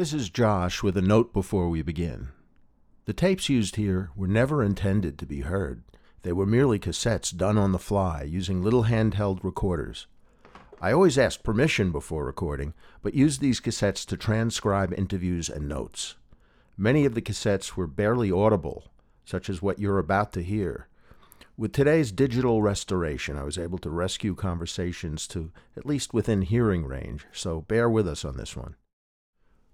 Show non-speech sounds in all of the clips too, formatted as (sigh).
This is Josh with a note before we begin. The tapes used here were never intended to be heard. They were merely cassettes done on the fly using little handheld recorders. I always asked permission before recording, but used these cassettes to transcribe interviews and notes. Many of the cassettes were barely audible, such as what you're about to hear. With today's digital restoration, I was able to rescue conversations to at least within hearing range, so bear with us on this one.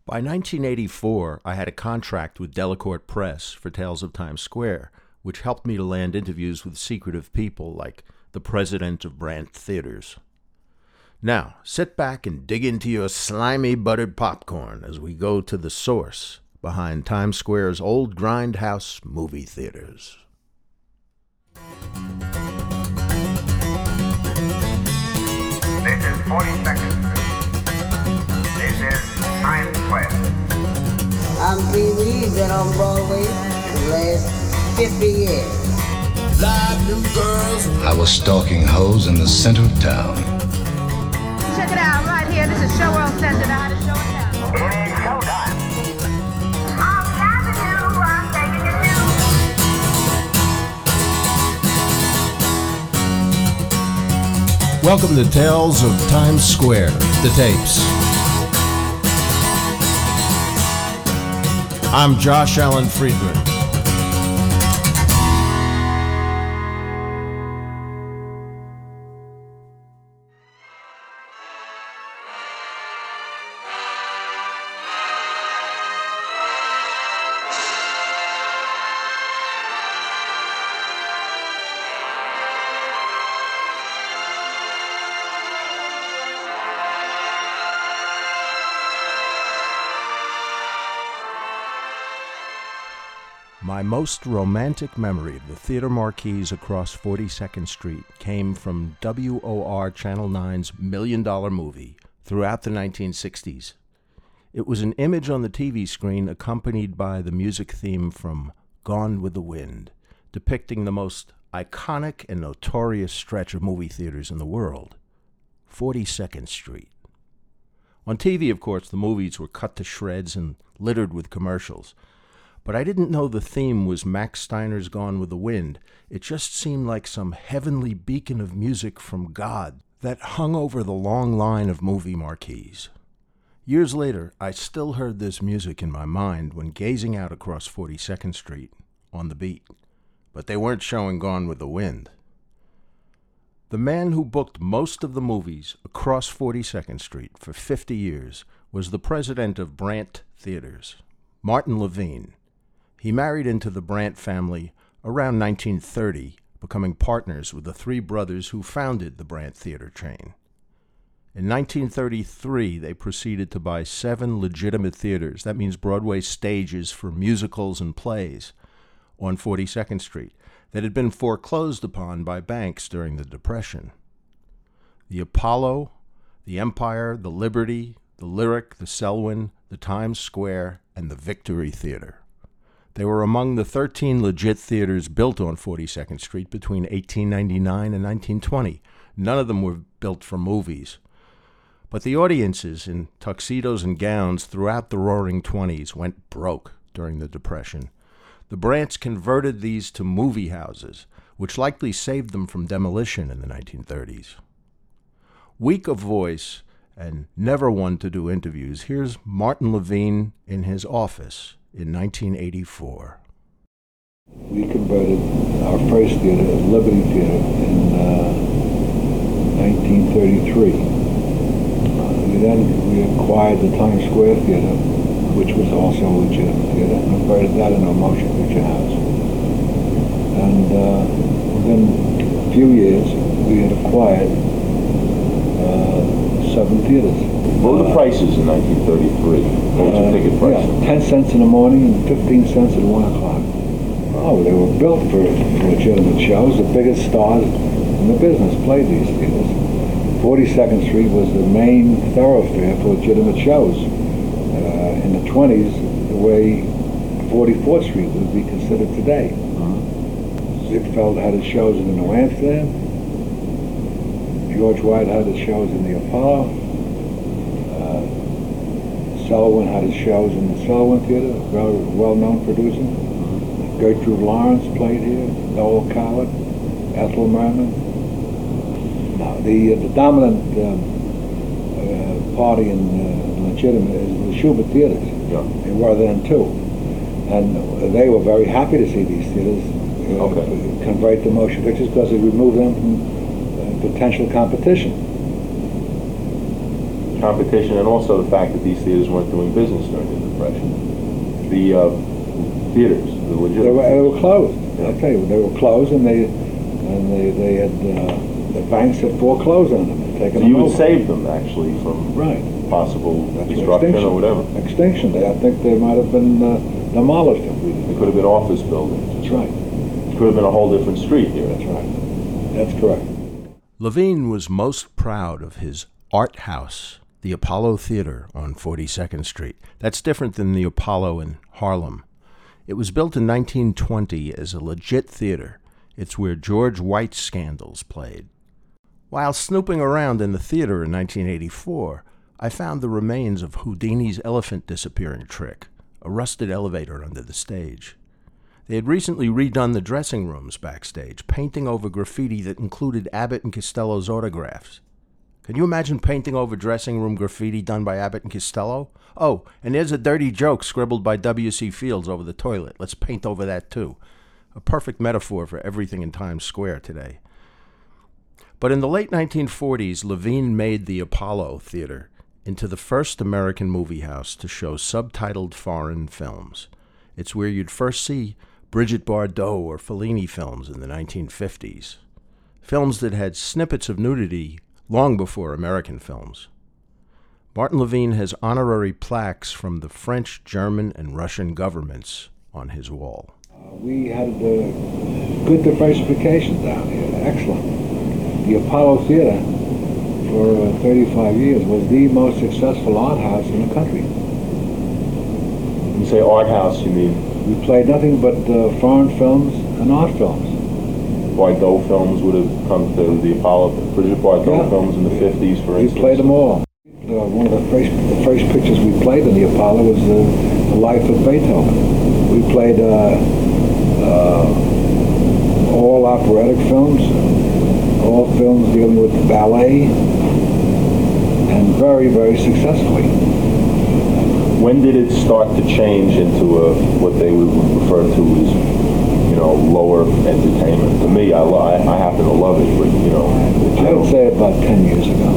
By 1984, I had a contract with Delacorte Press for Tales of Times Square, which helped me to land interviews with secretive people like the president of Brandt Theaters. Now, sit back and dig into your slimy buttered popcorn as we go to the source behind Times Square's old grindhouse movie theaters. This is 42nd Street. This is Times Square. I'm TV, been on Broadway for the last 50 years. Live new girls. I was stalking hoes in the center of town. Check it out right here. This is Show World Center, the hottest show in town. It is showtime. Welcome to Tales of Times Square, the tapes. I'm Josh Alan Friedman. Most romantic memory of the theater marquees across 42nd Street came from WOR Channel 9's Million Dollar Movie throughout the 1960s. It was an image on the TV screen accompanied by the music theme from Gone with the Wind, depicting the most iconic and notorious stretch of movie theaters in the world 42nd Street. On TV, of course, the movies were cut to shreds and littered with commercials. But I didn't know the theme was Max Steiner's Gone with the Wind. It just seemed like some heavenly beacon of music from God that hung over the long line of movie marquees. Years later, I still heard this music in my mind when gazing out across 42nd Street on the beat. But they weren't showing Gone with the Wind. The man who booked most of the movies across 42nd Street for 50 years was the president of Brandt Theaters, Martin Levine. He married into the Brandt family around 1930, becoming partners with the three brothers who founded the Brandt Theater chain. In 1933, they proceeded to buy seven legitimate theaters, that means Broadway stages for musicals and plays, on 42nd Street, that had been foreclosed upon by banks during the Depression. The Apollo, the Empire, the Liberty, the Lyric, the Selwyn, the Times Square, and the Victory Theater. They were among the 13 legit theaters built on 42nd Street between 1899 and 1920. None of them were built for movies. But the audiences in tuxedos and gowns throughout the roaring 20s went broke during the Depression. The Brandts converted these to movie houses, which likely saved them from demolition in the 1930s. Weak of voice and never one to do interviews, here's Martin Levine in his office in 1984. We converted our first theater, Liberty Theater, in uh, 1933. Uh, we then we acquired the Times Square Theater, which was also a legitimate theater, and converted that into a motion picture house. And uh, within a few years, we had acquired seven theaters. What were the prices in 1933? What was the ticket Uh, price? Yeah, 10 cents in the morning and 15 cents at 1 o'clock. Oh, they were built for legitimate shows. The biggest stars in the business played these theaters. 42nd Street was the main thoroughfare for legitimate shows. Uh, in the 20s, the way 44th Street would be considered today. Ziegfeld had his shows in the New Amsterdam. George White had his shows in the Apollo. Uh, Selwyn had his shows in the Selwyn Theater, a very well-known producer. Gertrude Lawrence played here, Noel Coward, Ethel Merman. Now, the, uh, the dominant um, uh, party in uh, Legitimate is the Shubert Theaters. Yeah. They were then too. And they were very happy to see these theaters uh, Okay. convert to motion pictures because it removed them from potential competition. Competition and also the fact that these theaters weren't doing business during the Depression. The uh, theaters, the They were, they were closed. Yeah. You, they were closed, and they and they they had uh, the banks had foreclosed on them and taken So them you would over. save them actually from right possible That's destruction extinction. or whatever. Extinction. They, I think they might have been uh, demolished if we It didn't. could have been office buildings. That's right. It could have been a whole different street here. That's right. That's correct. Levine was most proud of his art house, the Apollo Theater on 42nd Street. That's different than the Apollo in Harlem. It was built in 1920 as a legit theater. It's where George White's scandals played. While snooping around in the theater in 1984, I found the remains of Houdini's elephant disappearing trick, a rusted elevator under the stage. They had recently redone the dressing rooms backstage, painting over graffiti that included Abbott and Costello's autographs. Can you imagine painting over dressing room graffiti done by Abbott and Costello? Oh, and there's a dirty joke scribbled by W.C. Fields over the toilet. Let's paint over that too. A perfect metaphor for everything in Times Square today. But in the late 1940s, Levine made the Apollo Theater into the first American movie house to show subtitled foreign films. It's where you'd first see Bridget Bardot or Fellini films in the 1950s. Films that had snippets of nudity long before American films. Martin Levine has honorary plaques from the French, German, and Russian governments on his wall. Uh, we had uh, good diversification down here. Excellent. The Apollo Theater for uh, 35 years was the most successful art house in the country. When you say art house, you mean We played nothing but uh, foreign films and art films. Bardot films would have come to the Apollo, Bridget Bardot Yeah. films in the 50s, for We instance. played them all. Uh, one of the first, the first pictures we played in the Apollo was uh, The Life of Beethoven. We played uh, uh, all operatic films, all films dealing with ballet, and very, very successfully. When did it start to change into a, what they would refer to as, you know, lower entertainment? To me, I, lo- I, I happen to love it, but, you know, I would say about 10 years ago.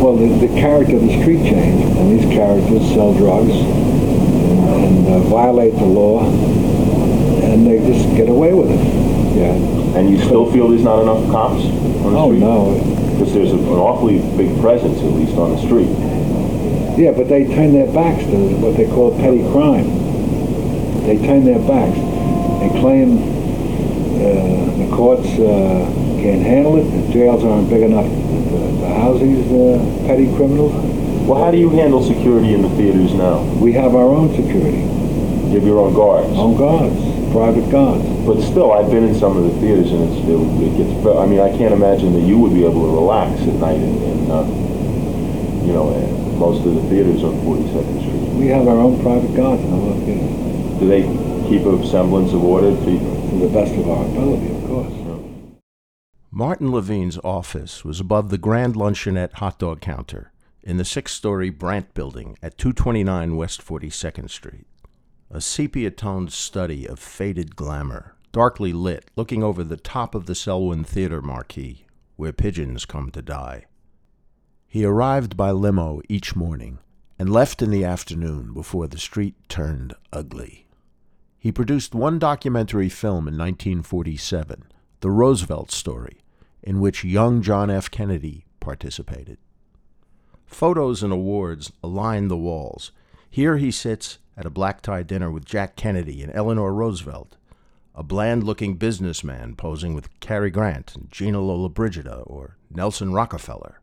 Well, the, the character of the street changed, and these characters sell drugs and, and uh, violate the law, and they just get away with it. Yeah. And you still feel there's not enough cops on the Oh, street? no. Because there's an awfully big presence, at least on the street. Yeah, but they turn their backs to what they call petty crime. They turn their backs. They claim uh, the courts uh, can't handle it, the jails aren't big enough to, house these uh, petty criminals. Well, how do you handle security in the theaters now? We have our own security, You have your own guards. own guards, private guards. But still, I've been in some of the theaters, and it's, it, it gets. I mean, I can't imagine that you would be able to relax at night and, in uh, you know, most of the theaters on 42nd Street. We have our own private guards in all our theaters, Do they keep a semblance of order? To, to the best of our ability, of course. Martin Levine's office was above the Grand Luncheonette hot dog counter in the six story Brandt building at 229 West 42nd Street. A sepia toned study of faded glamour, darkly lit, looking over the top of the Selwyn Theater marquee, where pigeons come to die. He arrived by limo each morning and left in the afternoon before the street turned ugly. He produced one documentary film in 1947, The Roosevelt Story, in which young John F. Kennedy participated. Photos and awards aline the walls. Here he sits at a black tie dinner with Jack Kennedy and Eleanor Roosevelt, a bland looking businessman posing with Cary Grant and Gina Lollobrigida or Nelson Rockefeller.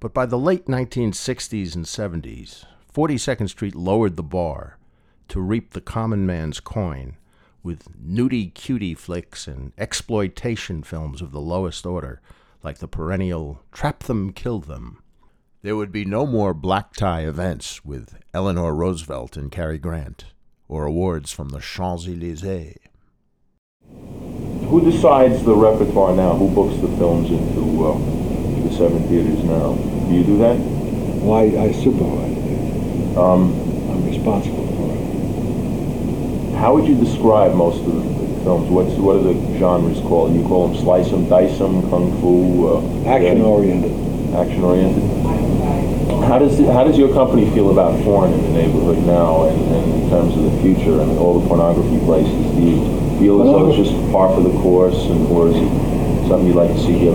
But by the late 1960s and 70s, 42nd Street lowered the bar to reap the common man's coin with nudie cutie flicks and exploitation films of the lowest order, like the perennial Trap Them, Kill Them. There would be no more black tie events with Eleanor Roosevelt and Cary Grant, or awards from the Champs Elysees. Who decides the repertoire now? Who books the films into uh, the seven theaters now? Do you do that? Well, I, I supervise it. Um, I'm responsible for it. how would you describe most of the films? What's what are the genres called? You call them slice 'em, dice 'em, kung fu, uh, Action oriented. action oriented. How does how does your company feel about porn in the neighborhood now, and, and in terms of the future and all the pornography places? Do you feel as though it's just par for the course, and or is it something you'd like to see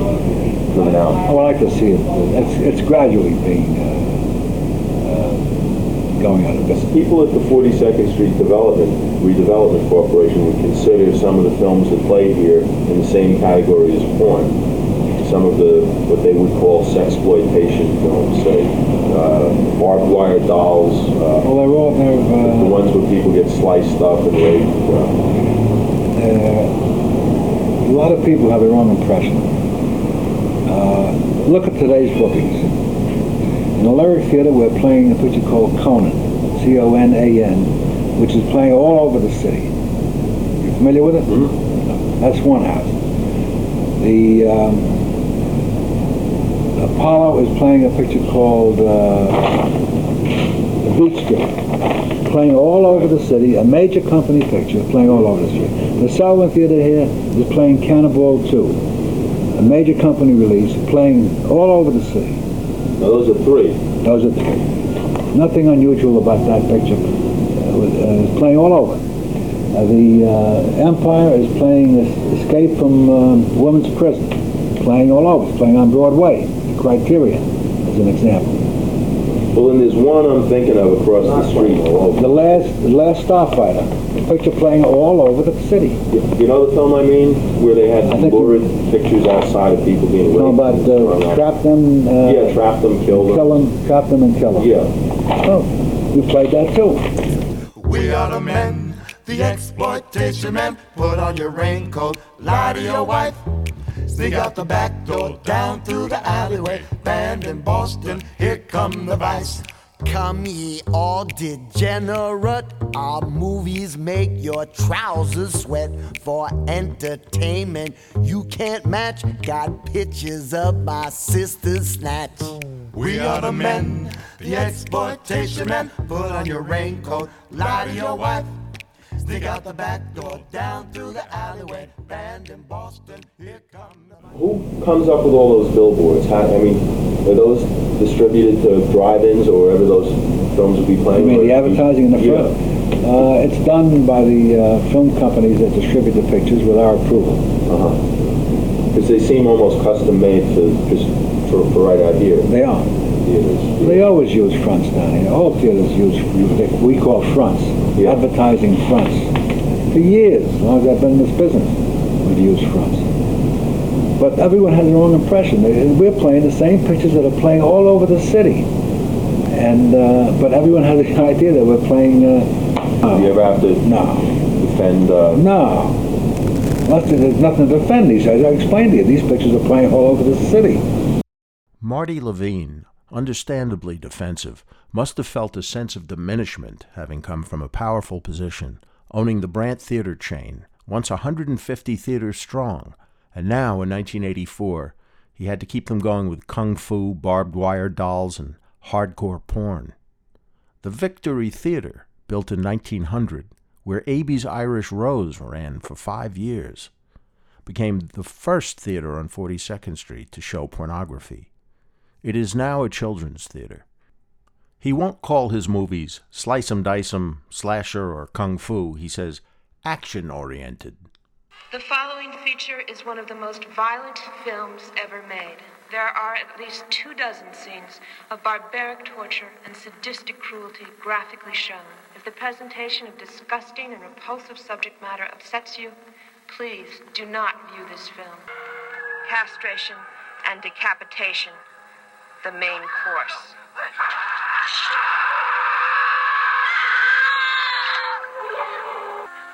driven out? I would like to see it. It's, it's gradually being uh, uh, going out of business. People at the 42nd Street Development Redevelopment Corporation would consider some of the films that play here in the same category as porn. Some of the what they would call sexploitation films, say uh, barbed wire dolls, uh, Well, they're all, they're, the uh, ones where people get sliced up and raped. Uh, uh, a lot of people have the wrong impression. Uh, look at today's bookings. In the Lyric Theater, we're playing a picture called Conan, C-O-N-A-N, which is playing all over the city. You familiar with it? That's one house. The um, Apollo is playing a picture called uh, The Beach Strip, playing all over the city, a major company picture, playing all over the city. The Selwyn Theater here is playing Cannonball 2, a major company release, playing all over the city. now those are three. Those are three. Nothing unusual about that picture. Uh, uh, it's playing all over. Uh, the uh, Empire is playing Es- Escape from um, Women's Prison, playing all over. Playing on Broadway. The Criterion, as an example. Well, then there's one I'm thinking of across the street. The last, the last Starfighter, a picture playing all over the city. You know the film I mean, where they had I think- lurid pictures outside of people being You know raped? about and strung uh, up? trap them, uh, Yeah, trap them, kill them. kill them, trap them, and kill them. Yeah. Oh, we played that too. We are the men, the exploitation men. Put on your raincoat, lie to your wife. Sneak out the back door, down through the alleyway. Banned in Boston, here come the vice. Come ye all degenerate. Our movies make your trousers sweat for entertainment. You can't match. Got pictures of my sister's snatch. We are the men, the exploitation men. Put on your raincoat, lie to your wife. Sneak out the back door, down through the alleyway. Banned in Boston, here come the. Who comes up with all those billboards? How, I mean, are those distributed to drive-ins or wherever those films will be You playing? mean the advertising in the Yeah. front? Uh, it's done by the uh, film companies that distribute the pictures with our approval. Because they seem almost custom-made for just for, for right out here. They are. Theaters. They always use fronts down here. All theaters use we call fronts, Yeah. advertising fronts. For years, as long as I've been in this business, we've used fronts. But everyone has their own impression. We're playing the same pictures that are playing all over the city. And, uh, but everyone has the (laughs) idea that we're playing, uh, Do you ever have to no, defend? Uh, no. Nothing, there's nothing to defend these. As I explained to you, these pictures are playing all over the city. Marty Levine, understandably defensive, must have felt a sense of diminishment having come from a powerful position, owning the Brandt Theater chain, once 150 theaters strong, and now, in 1984, he had to keep them going with kung fu, barbed wire dolls, and hardcore porn. The Victory Theater, built in 1900, where Abie's Irish Rose ran for five years, became the first theater on 42nd Street to show pornography. It is now a children's theater. He won't call his movies slice 'em, dice 'em, slasher, or kung fu. He says action oriented. The following feature is one of the most violent films ever made. There are at least two dozen scenes of barbaric torture and sadistic cruelty graphically shown. If the presentation of disgusting and repulsive subject matter upsets you, please do not view this film. Castration and decapitation, the main course.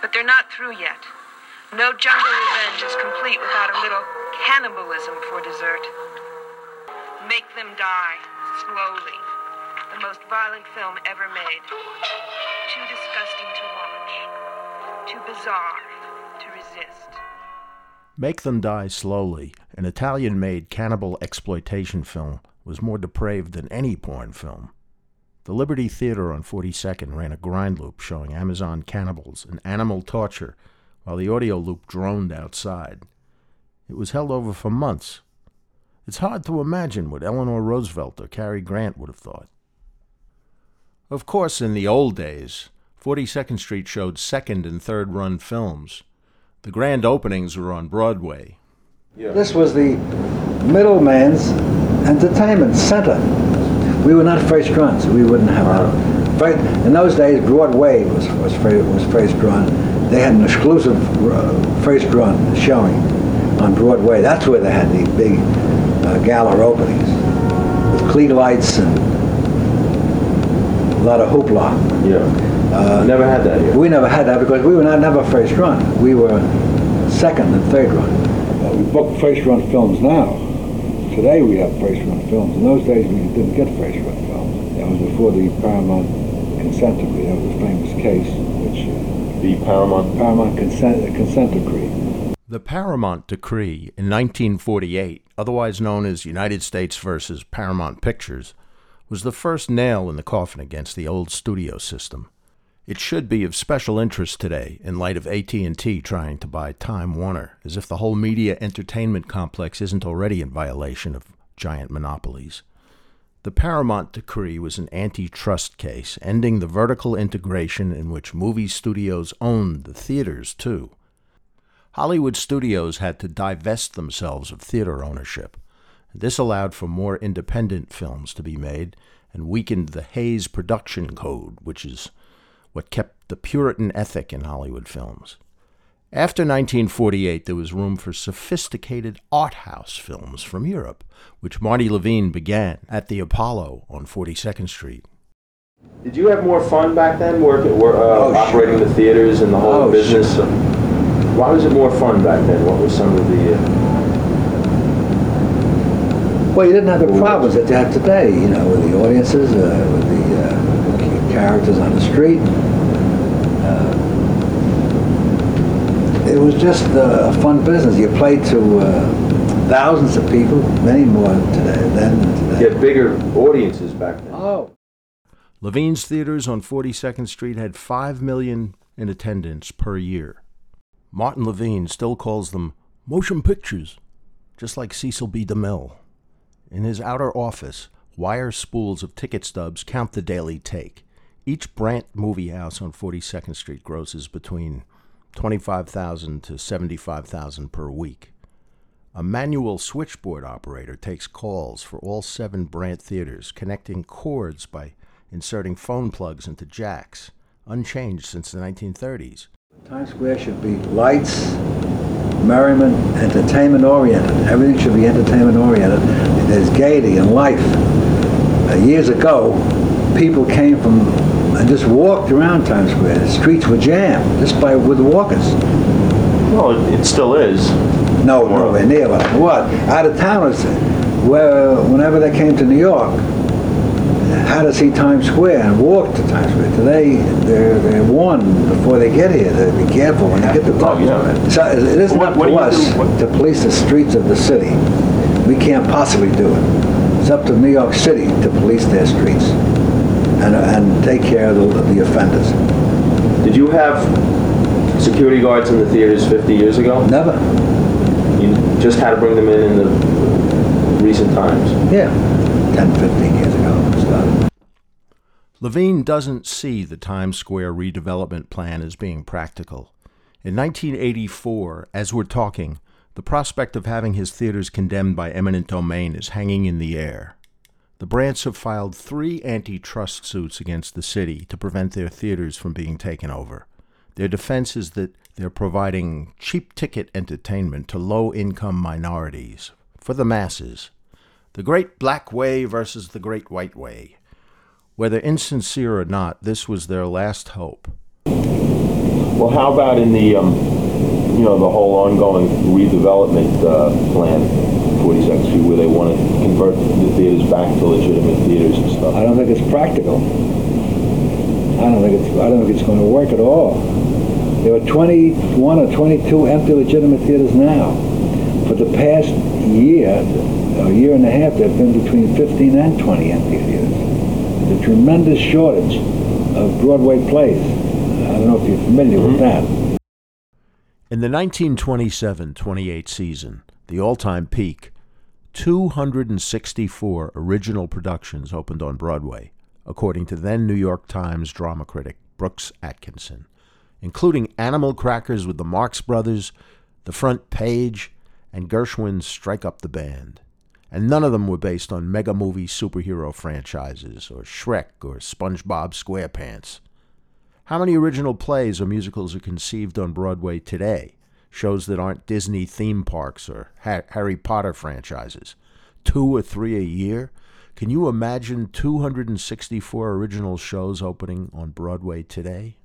But they're not through yet. No jungle revenge is complete without a little cannibalism for dessert. Make them die. slowly. The most violent film ever made. Too disgusting to watch. Too bizarre to resist. Make Them Die Slowly, an Italian made cannibal exploitation film, was more depraved than any porn film. The Liberty Theater on 42nd ran a grind loop showing Amazon cannibals and animal torture while the audio loop droned outside. It was held over for months. It's hard to imagine what Eleanor Roosevelt or Cary Grant would have thought. Of course, in the old days, 42nd Street showed second and third run films. The grand openings were on Broadway. This was the middleman's entertainment center. We were not first runs. We wouldn't have that. Right, in those days, Broadway was was first, was first run. They had an exclusive uh, first run showing on Broadway. That's where they had the big uh, gala openings with klieg lights and a lot of hoopla. Yeah. Never had that here. We never had that because we were not never first run. We were second and third run. Uh, we book first run films now. Today we have first run films. In those days we didn't get first run films. That was before the Paramount consent decree. That was a famous case, which uh, The Paramount. Paramount consent consent decree. The Paramount Decree in 1948, otherwise known as United States versus Paramount Pictures, was the first nail in the coffin against the old studio system. It should be of special interest today in light of AT&T trying to buy Time Warner, as if the whole media entertainment complex isn't already in violation of giant monopolies. The Paramount Decree was an antitrust case, ending the vertical integration in which movie studios owned the theaters, too. Hollywood studios had to divest themselves of theater ownership. This allowed for more independent films to be made and weakened the Hays Production Code, which is what kept the Puritan ethic in Hollywood films. After 1948, there was room for sophisticated art house films from Europe, which Marty Levine began at the Apollo on 42nd Street. Did you have more fun back then, working, wor- uh, Oh, operating sure. the theaters and the whole Oh, business? Why was it more fun back then? What were some of the? Uh, Well, you didn't have the problems that you have today, you know, with the audiences, uh, with the uh, characters on the street. Uh, it was just uh, a fun business. You played to uh, thousands of people, many more today than you had bigger audiences back then. Oh. Levine's theaters on 42nd Street had 5 million in attendance per year. Martin Levine still calls them motion pictures, just like Cecil B. DeMille. In his outer office, wire spools of ticket stubs count the daily take. Each Brandt movie house on 42nd Street grosses between 25,000 to 75,000 per week. A manual switchboard operator takes calls for all seven Brandt theaters, connecting cords by inserting phone plugs into jacks, unchanged since the 1930s. Times Square should be lights, merriment, entertainment oriented. Everything should be entertainment oriented. There's gaiety and life. Uh, years ago, people came from and just walked around Times Square. The streets were jammed just by with walkers. Well, it, it still is. No, nowhere near what it was. Out of towners, where whenever they came to New York, had to see Times Square and walk to Times Square. Today, they're, they're warned before they get here to be careful when they get to Oh, yeah. So it isn't What- up what to us? What- to police the streets of the city. We can't possibly do it. It's up to New York City to police their streets and, and take care of the, the offenders. Did you have security guards in the theaters 50 years ago? Never. You just had to bring them in in the recent times. Yeah. 10, 15 years ago. it started. Levine doesn't see the Times Square redevelopment plan as being practical. In 1984, as we're talking, the prospect of having his theaters condemned by eminent domain is hanging in the air. The Brandts have filed three antitrust suits against the city to prevent their theaters from being taken over. Their defense is that they're providing cheap ticket entertainment to low income minorities, for the masses. The Great Black Way versus the Great White Way. Whether insincere or not, this was their last hope. Well, how about in the, um, you know, the whole ongoing redevelopment uh, plan 42nd Street where they want to convert the theaters back to legitimate theaters and stuff. I don't think it's practical. I don't think it's I don't think it's going to work at all. There are 21 or 22 empty legitimate theaters now. For the past year, a year and a half, there have been between 15 and 20 empty theaters. There's a tremendous shortage of Broadway plays. I don't know if you're familiar with mm-hmm. that. In the 1927-28 season, the all-time peak, 264 original productions opened on Broadway, according to then New York Times drama critic Brooks Atkinson, including Animal Crackers with the Marx Brothers, The Front Page, and Gershwin's Strike Up the Band. And none of them were based on mega movie superhero franchises or Shrek or SpongeBob SquarePants. How many original plays or musicals are conceived on Broadway today? Shows that aren't Disney theme parks or ha- Harry Potter franchises. Two or three a year? Can you imagine 264 original shows opening on Broadway today?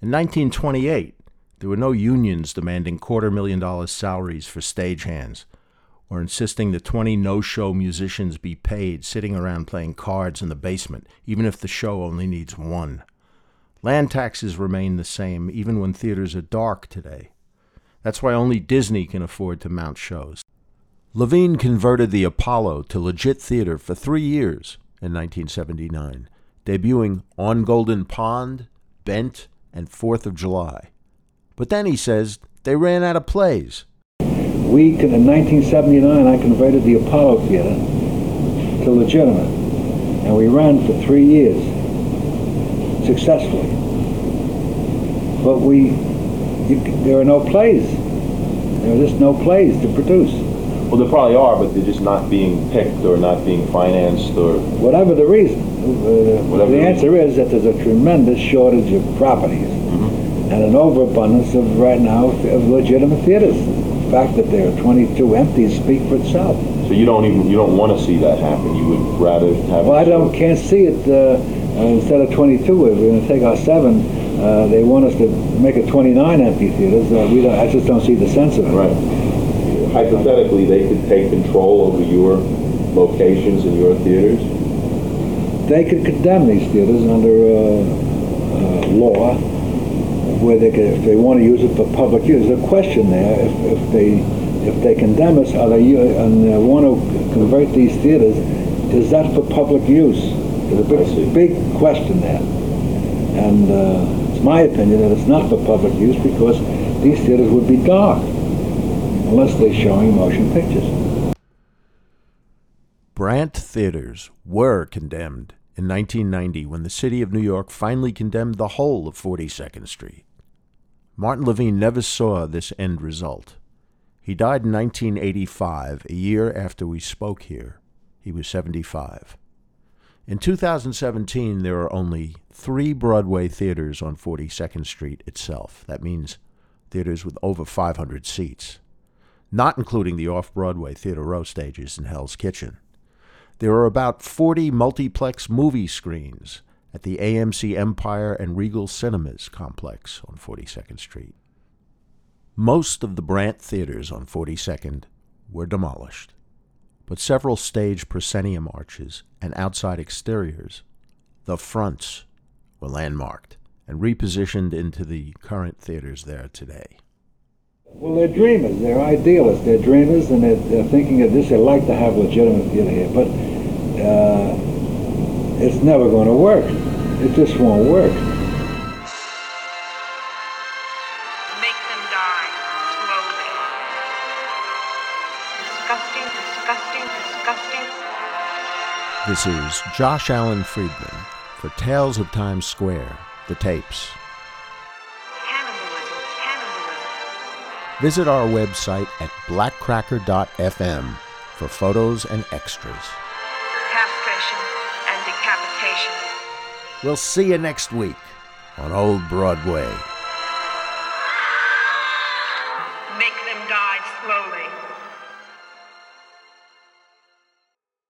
In 1928, there were no unions demanding quarter million dollar salaries for stagehands or insisting that 20 no show musicians be paid sitting around playing cards in the basement, even if the show only needs one. Land taxes remain the same even when theaters are dark today. That's why only Disney can afford to mount shows. Levine converted the Apollo to legit theater for three years in 1979, debuting On Golden Pond, Bent, and Fourth of July. But then he says they ran out of plays. We, in 1979, I converted the Apollo Theater to legitimate, and we ran for three years successfully. But we, you, there are no plays. There are just no plays to produce. Well, there probably are, but they're just not being picked or not being financed or. Whatever the reason, uh, Whatever the the answer is that there's a tremendous shortage of properties Mm-hmm. and an overabundance of right now of legitimate theaters. The fact that there are 22 empties speak for itself. So you don't even you don't want to see that happen. You would rather have. Well, I don't can't see it. Uh, uh, instead of 22, we're going to take our seven. Uh, they want us to make it 29 empty theaters. Uh, we don't, I just don't see the sense of it. Right. Hypothetically, they could take control over your locations and your theaters. They could condemn these theaters under uh, uh, law, where they could, if they want to use it for public use. There's a question there. If, if they if they condemn us, are they and they want to convert these theaters? Is that for public use? There's a big big question there, and uh, my opinion that it's not for public use because these theaters would be dark unless they're showing motion pictures. Brandt theaters were condemned in 1990 when the city of New York finally condemned the whole of 42nd Street. Martin Levine never saw this end result. He died in 1985, a year after we spoke here. He was 75. In 2017, there are only three Broadway theaters on 42nd Street itself. That means theaters with over 500 seats, not including the off Broadway Theater Row stages in Hell's Kitchen. There are about 40 multiplex movie screens at the AMC Empire and Regal Cinemas complex on 42nd Street. Most of the Brandt theaters on 42nd were demolished, but several stage proscenium arches and outside exteriors, the fronts, were landmarked and repositioned into the current theaters there today. Well, they're dreamers. They're idealists. They're dreamers, and they're, they're thinking of this. They like to have legitimate theater here, but uh, it's never going to work. It just won't work. This is Josh Alan Friedman for Tales of Times Square, the tapes. Visit our website at blackcracker.fm for photos and extras. Castration and decapitation. We'll see you next week on Old Broadway.